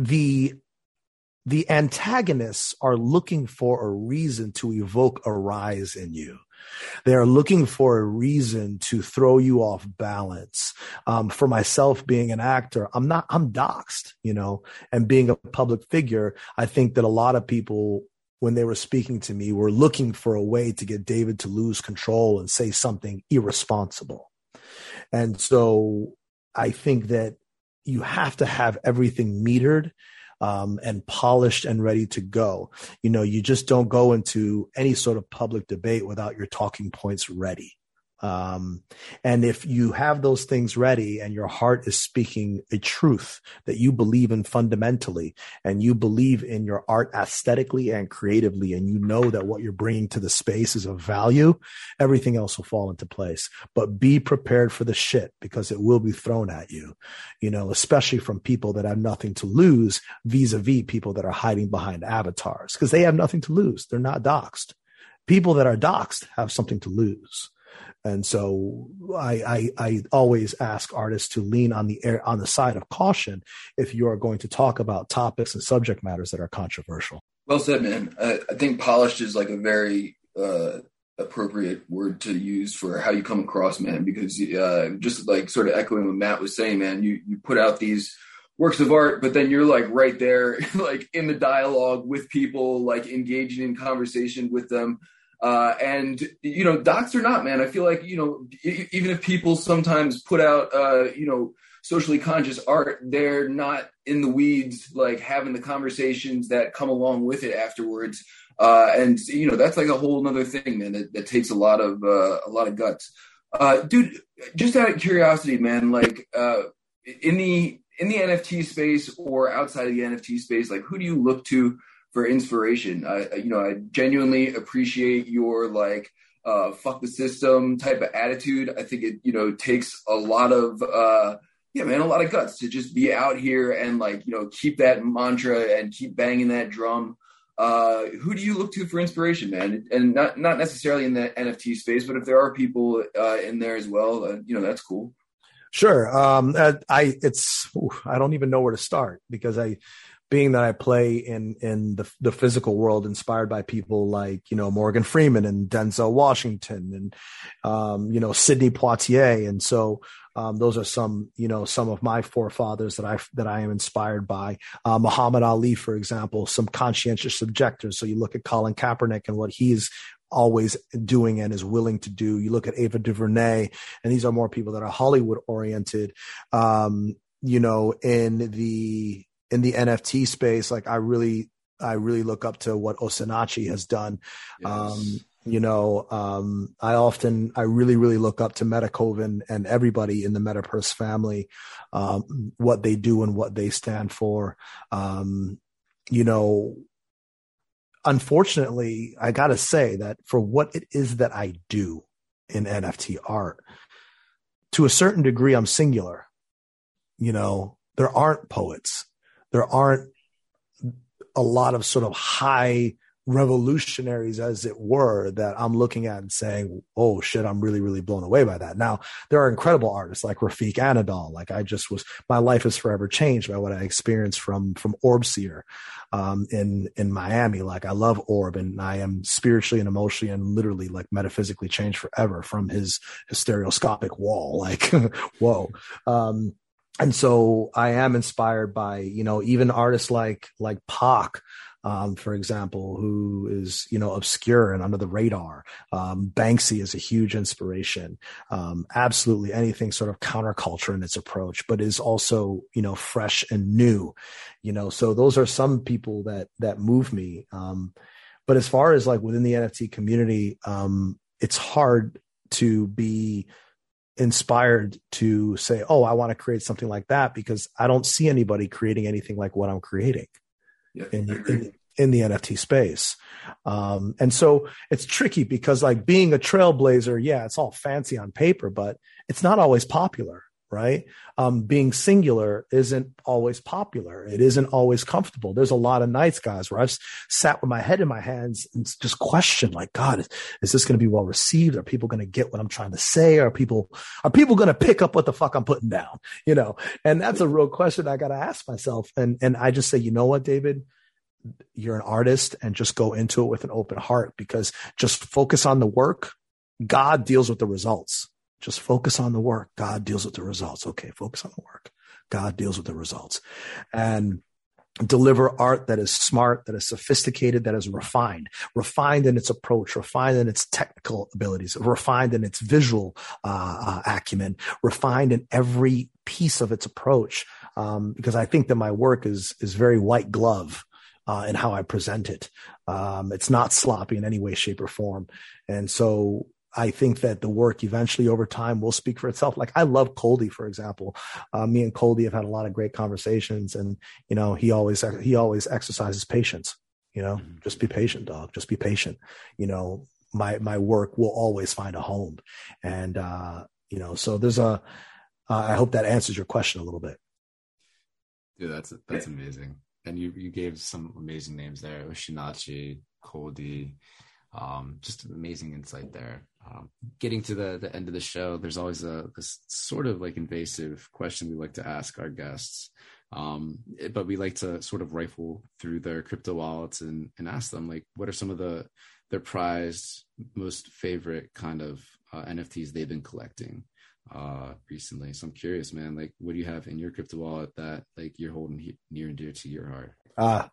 the the antagonists are looking for a reason to evoke a rise in you. They are looking for a reason to throw you off balance. Um, for myself, being an actor, I'm not, I'm doxxed, you know, and being a public figure, I think that a lot of people, when they were speaking to me, were looking for a way to get David to lose control and say something irresponsible. And so I think that you have to have everything metered um, and polished and ready to go. You know, you just don't go into any sort of public debate without your talking points ready. Um, and if you have those things ready and your heart is speaking a truth that you believe in fundamentally and you believe in your art aesthetically and creatively, and you know that what you're bringing to the space is of value, everything else will fall into place. But be prepared for the shit because it will be thrown at you, you know, especially from people that have nothing to lose vis a vis people that are hiding behind avatars because they have nothing to lose. They're not doxxed. People that are doxxed have something to lose and so I, I, I always ask artists to lean on the air on the side of caution if you are going to talk about topics and subject matters that are controversial. Well said, man. I, I think polished is like a very uh, appropriate word to use for how you come across, man. Because uh, just like sort of echoing what Matt was saying, man, you you put out these works of art, but then you're like right there, like in the dialogue with people, like engaging in conversation with them. Uh, and you know, docs or not, man, I feel like you know, even if people sometimes put out, uh, you know, socially conscious art, they're not in the weeds, like having the conversations that come along with it afterwards. Uh, and you know, that's like a whole other thing, man. That, that takes a lot of uh, a lot of guts. Uh, dude, just out of curiosity, man, like, uh, in the in the NFT space or outside of the NFT space, like who do you look to for inspiration? I, you know, I genuinely appreciate your like uh, fuck the system type of attitude. I think it, you know, takes a lot of, uh, yeah, man, a lot of guts to just be out here and like, you know, keep that mantra and keep banging that drum. Uh, who do you look to for inspiration, man? And not not necessarily in the NFT space, but if there are people uh, in there as well, uh, you know, that's cool. Sure. Um, I it's I don't even know where to start because I being that I play in in the the physical world, inspired by people like you know Morgan Freeman and Denzel Washington and um, you know Sidney Poitier, and so um, those are some you know some of my forefathers that I that I am inspired by. Uh, Muhammad Ali, for example, some conscientious objectors. So you look at Colin Kaepernick and what he's always doing and is willing to do. You look at Ava DuVernay, and these are more people that are Hollywood oriented. Um, you know, in the in the NFT space, like I really, I really look up to what Osinachi has done. Yes. Um, you know, um, I often, I really, really look up to Metakovan and everybody in the Metapurse family, um, what they do and what they stand for. Um, you know, unfortunately, I got to say that for what it is that I do in NFT art, to a certain degree, I'm singular. You know, there aren't poets there aren't a lot of sort of high revolutionaries as it were that I'm looking at and saying, oh shit, I'm really, really blown away by that. Now, there are incredible artists like Refik Anadol. Like I just was, my life is forever changed by what I experienced from, from Orbseer, um, in, in Miami. Like I love Orb and I am spiritually and emotionally and literally like metaphysically changed forever from his, his stereoscopic wall. Like, whoa. Um, and so I am inspired by you know even artists like like Pak, um, for example, who is you know obscure and under the radar. Um, Banksy is a huge inspiration. Um, absolutely anything sort of counterculture in its approach, but is also you know fresh and new. You know, so those are some people that that move me. Um, but as far as like within the NFT community, um, it's hard to be inspired to say, "Oh, I want to create something like that," because I don't see anybody creating anything like what I'm creating yeah, in, in, in, the NFT space. Um, and so it's tricky because, like, being a trailblazer, yeah, it's all fancy on paper, but it's not always popular right? Um, being singular isn't always popular. It isn't always comfortable. There's a lot of nights, guys, where I've sat with my head in my hands and just questioned, like, God, is, is this going to be well received? Are people going to get what I'm trying to say? Are people, are people going to pick up what the fuck I'm putting down? You know, and that's a real question I got to ask myself. And, and I just say, you know what, David? You're an artist and just go into it with an open heart because just focus on the work. God deals with the results just focus on the work. God deals with the results. Okay, focus on the work. God deals with the results. And deliver art that is smart, that is sophisticated, that is refined, refined in its approach, refined in its technical abilities, refined in its visual uh, uh, acumen, refined in every piece of its approach. Um, because I think that my work is is very white glove uh, in how I present it. Um, it's not sloppy in any way, shape, or form. And so I think that the work eventually over time will speak for itself. Like I love Coldie, for example. Uh, me and Coldie have had a lot of great conversations, and you know he always he always exercises patience. You know, mm-hmm. just be patient, dog. Just be patient. You know, my my work will always find a home, and uh, you know, so there's a. Uh, I hope that answers your question a little bit. Dude, that's that's amazing. And you you gave some amazing names there: Osinachi, Coldie um, just amazing insight there. Um, getting to the the end of the show, there's always a this sort of like invasive question we like to ask our guests, um, but we like to sort of rifle through their crypto wallets and and ask them like, what are some of the their prized, most favorite kind of uh, NFTs they've been collecting uh recently. So I'm curious, man, like, what do you have in your crypto wallet that like you're holding near and dear to your heart? Ah. Uh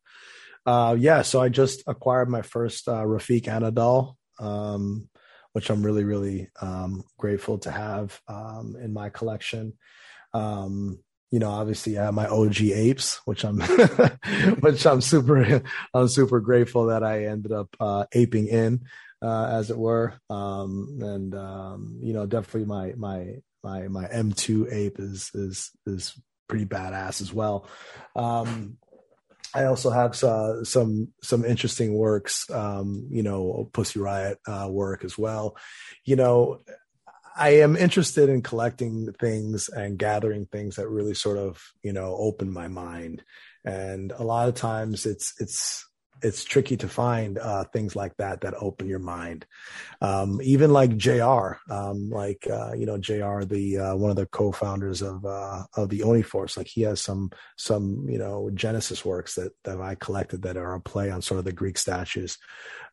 uh, yeah, so I just acquired my first uh, Refik Anadol, um, which I'm really, really um, grateful to have um, in my collection. Um, you know, obviously I have my OG apes, which I'm, which I'm super, I'm super grateful that I ended up uh, aping in, uh, as it were. Um, and um, you know, definitely my my My my M2 ape is is is pretty badass as well. Um, I also have uh, some some interesting works, um, you know, Pussy Riot uh, work as well. You know, I am interested in collecting things and gathering things that really sort of you know open my mind. And a lot of times, it's it's it's tricky to find uh, things like that that open your mind. Um, even like Jr. Um, like uh, you know Jr. the uh, one of the co-founders of uh, of the Oni Force. Like he has some some you know Genesis works that that I collected that are a play on sort of the Greek statues.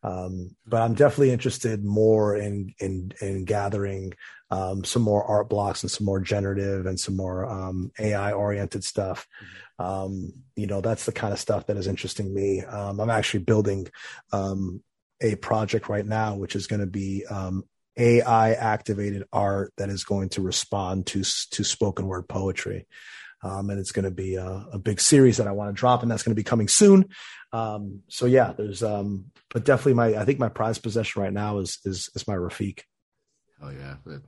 Um, but I'm definitely interested more in in in gathering um, some more art blocks and some more generative and some more um, AI oriented stuff. Mm-hmm. Um, you know, that's the kind of stuff that is interesting me. Um, I'm actually building um, a project right now, which is going to be um, AI activated art that is going to respond to to spoken word poetry. Um, and it's going to be a, a, big series that I want to drop, and that's going to be coming soon. Um, so yeah, there's, um, but definitely my, I think my prized possession right now is is is my Refik. Oh yeah, but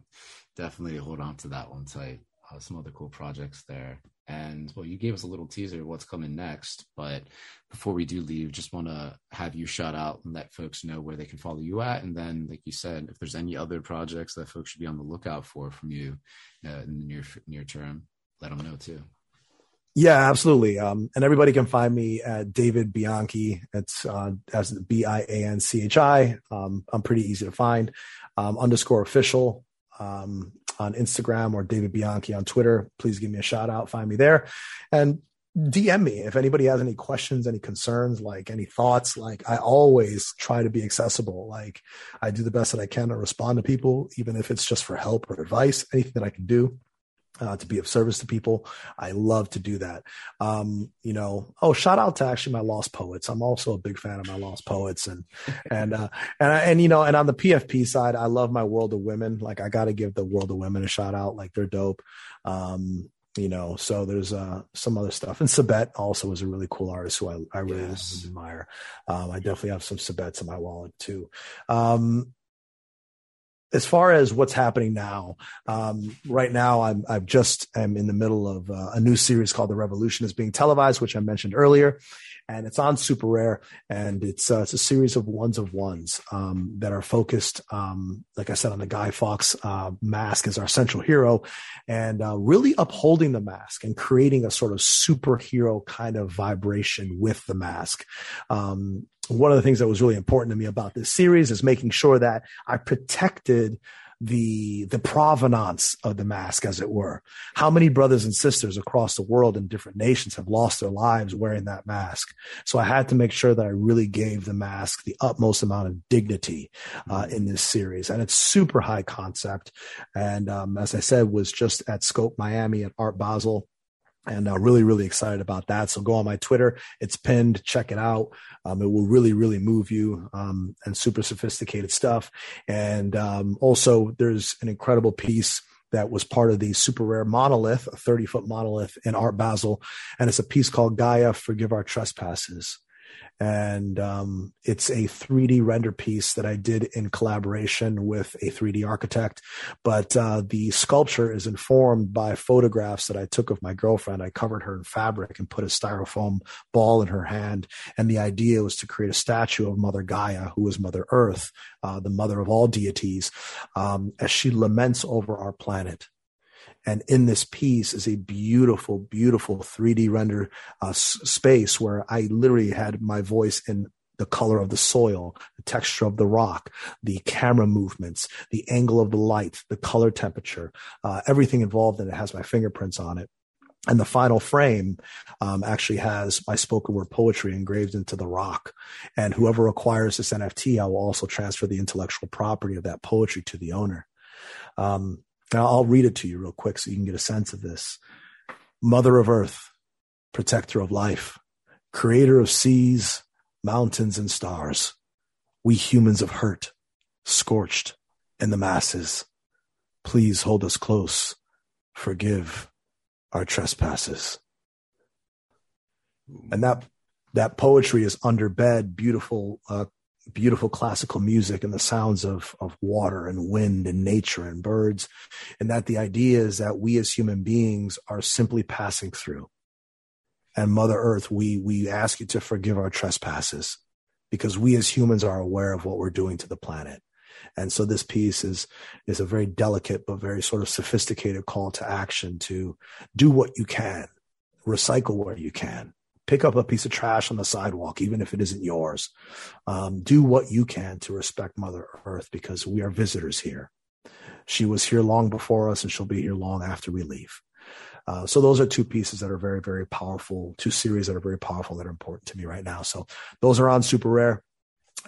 definitely hold on to that one tight. Uh, some other cool projects there. And well, you gave us a little teaser of what's coming next. But before we do leave, just want to have you shout out and let folks know where they can follow you at. And then, like you said, if there's any other projects that folks should be on the lookout for from you uh, in the near near term, let them know too. Yeah, absolutely. Um, and everybody can find me at David Bianchi. It's uh, as B I A N C H I. Um, I'm pretty easy to find. Um, underscore official um, on Instagram or David Bianchi on Twitter. Please give me a shout out. Find me there, and DM me if anybody has any questions, any concerns, like any thoughts. Like I always try to be accessible. Like I do the best that I can to respond to people, even if it's just for help or advice. Anything that I can do uh, to be of service to people. I love to do that. Um, you know, oh, shout out to actually my lost poets. I'm also a big fan of my lost poets and, and, uh, and, and, you know, and on the PFP side, I love my world of women. Like I got to give the world of women a shout out. Like they're dope. Um, you know, so there's uh, some other stuff. And Sabet also is a really cool artist who I, I really yes. admire. Um, I definitely have some Sabets in my wallet too. Um, as far as what's happening now, um, right now I'm I've just am in the middle of uh, a new series called The Revolution is being televised, which I mentioned earlier, and it's on Super Rare, and it's uh, it's a series of ones of ones um, that are focused, um, like I said, on the Guy Fawkes uh, mask as our central hero, and uh, really upholding the mask and creating a sort of superhero kind of vibration with the mask. Um, one of the things that was really important to me about this series is making sure that I protected the the provenance of the mask as it were. How many brothers and sisters across the world in different nations have lost their lives wearing that mask? So i had to make sure that i really gave the mask the utmost amount of dignity uh, in this series. And it's super high concept. And um, as i said was just at scope miami at art basel and uh, really really excited about that. So go on my twitter. It's pinned. Check it out. Um, it will really really move you um, and super sophisticated stuff. And um, also there's an incredible piece that was part of the super rare monolith a 30 foot monolith in art basel. And it's a piece called gaia forgive our trespasses and um, it's a 3D render piece that I did in collaboration with a 3D architect. But uh, the sculpture is informed by photographs that I took of my girlfriend. I covered her in fabric and put a styrofoam ball in her hand, and the idea was to create a statue of Mother Gaia, who is Mother Earth, uh, the mother of all deities, um, as she laments over our planet. And in this piece is a beautiful, beautiful 3D render uh, s- space where I literally had my voice in the color of the soil, the texture of the rock, the camera movements, the angle of the light, the color temperature, uh, everything involved in it has my fingerprints on it. And the final frame um, actually has my spoken word poetry engraved into the rock. And whoever acquires this NFT, I will also transfer the intellectual property of that poetry to the owner. Um, now, I'll read it to you real quick so you can get a sense of this. Mother of earth, protector of life, creator of seas, mountains, and stars, we humans of hurt, scorched and the masses, please hold us close, forgive our trespasses. And that that poetry is under bed, beautiful uh, beautiful classical music and the sounds of, of water and wind and nature and birds. And that the idea is that we as human beings are simply passing through. And Mother Earth, we, we ask you to forgive our trespasses because we as humans are aware of what we're doing to the planet. And so this piece is, is a very delicate, but very sort of sophisticated call to action to do what you can, recycle where you can, pick up a piece of trash on the sidewalk, even if it isn't yours. Um, do what you can to respect Mother Earth because we are visitors here. She was here long before us and she'll be here long after we leave. Uh, so those are two pieces that are very, very powerful, two series that are very powerful that are important to me right now. So those are on super rare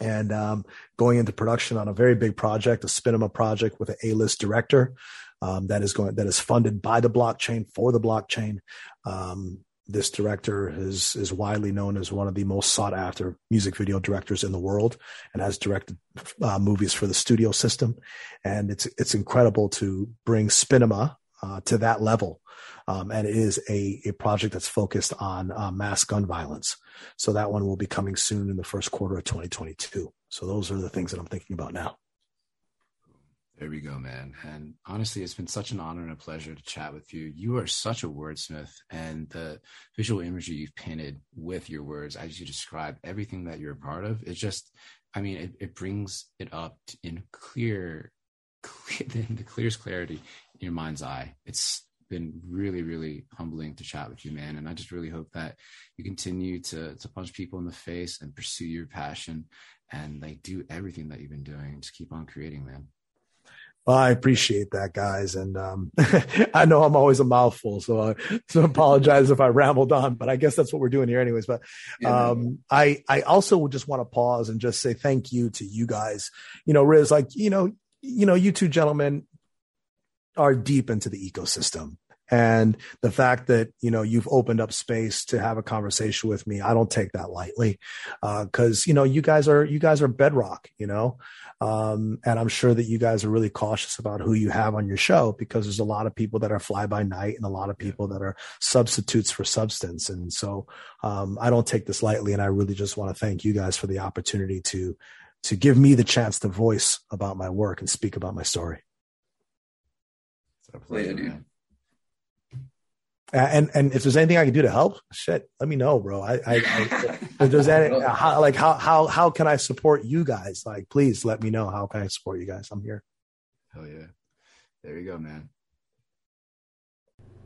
and um, going into production on a very big project, a Spinema project with an A-list director um, that is going that is funded by the blockchain for the blockchain. Um, this director is is widely known as one of the most sought after music video directors in the world and has directed uh, movies for the studio system. And it's it's incredible to bring Spinema uh, to that level. Um, and it is a, a project that's focused on uh, mass gun violence. So that one will be coming soon in the first quarter of 2022 so those are the things that i'm thinking about now there we go, man. And honestly, it's been such an honor and a pleasure to chat with you. You are such a wordsmith, and the visual imagery you've painted with your words as you describe everything that you're a part of, it's just, I mean, it, it brings it up in clear, clear, the clearest clarity in your mind's eye. It's been really, really humbling to chat with you, man. And I just really hope that you continue to to punch people in the face and pursue your passion and like do everything that you've been doing. Just keep on creating, man. Well, I appreciate that, guys, and um, I know I'm always a mouthful, so I so apologize if I rambled on, but I guess that's what we're doing here, anyways. But um, I I also would just want to pause and just say thank you to you guys. You know, Riz, like you know, you know, you two gentlemen are deep into the ecosystem and the fact that you know you've opened up space to have a conversation with me i don't take that lightly because uh, you know you guys are you guys are bedrock you know? Um, and i'm sure that you guys are really cautious about who you have on your show because there's a lot of people that are fly by night and a lot of people that are substitutes for substance. And so um, i don't take this lightly. And i really just want to thank you guys for the opportunity to to give me the chance to voice about my work and speak about my story. It's a pleasure, dude. Uh, and and if there's anything I can do to help, shit, let me know, bro. I, I, I if there's any uh, how, like how how how can I support you guys? Like, please let me know how can I support you guys. I'm here. Hell yeah, there you go, man.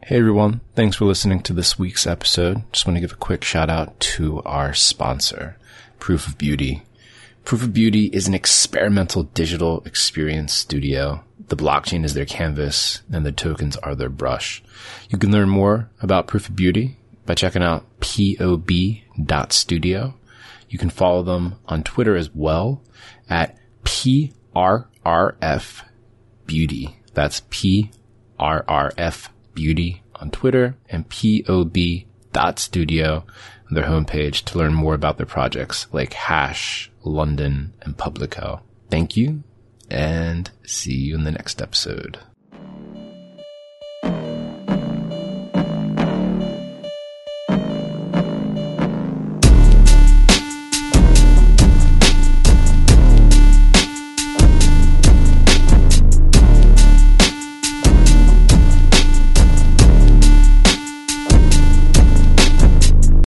Hey everyone, thanks for listening to this week's episode. Just want to give a quick shout out to our sponsor, Proof of Beauty. Proof of Beauty is an experimental digital experience studio the blockchain is their canvas and the tokens are their brush. You can learn more about Proof of Beauty by checking out pob.studio. You can follow them on Twitter as well at PRRF Beauty. That's PRRF Beauty on Twitter and POB.studio their homepage to learn more about their projects like Hash, London, and Publico. Thank you and see you in the next episode.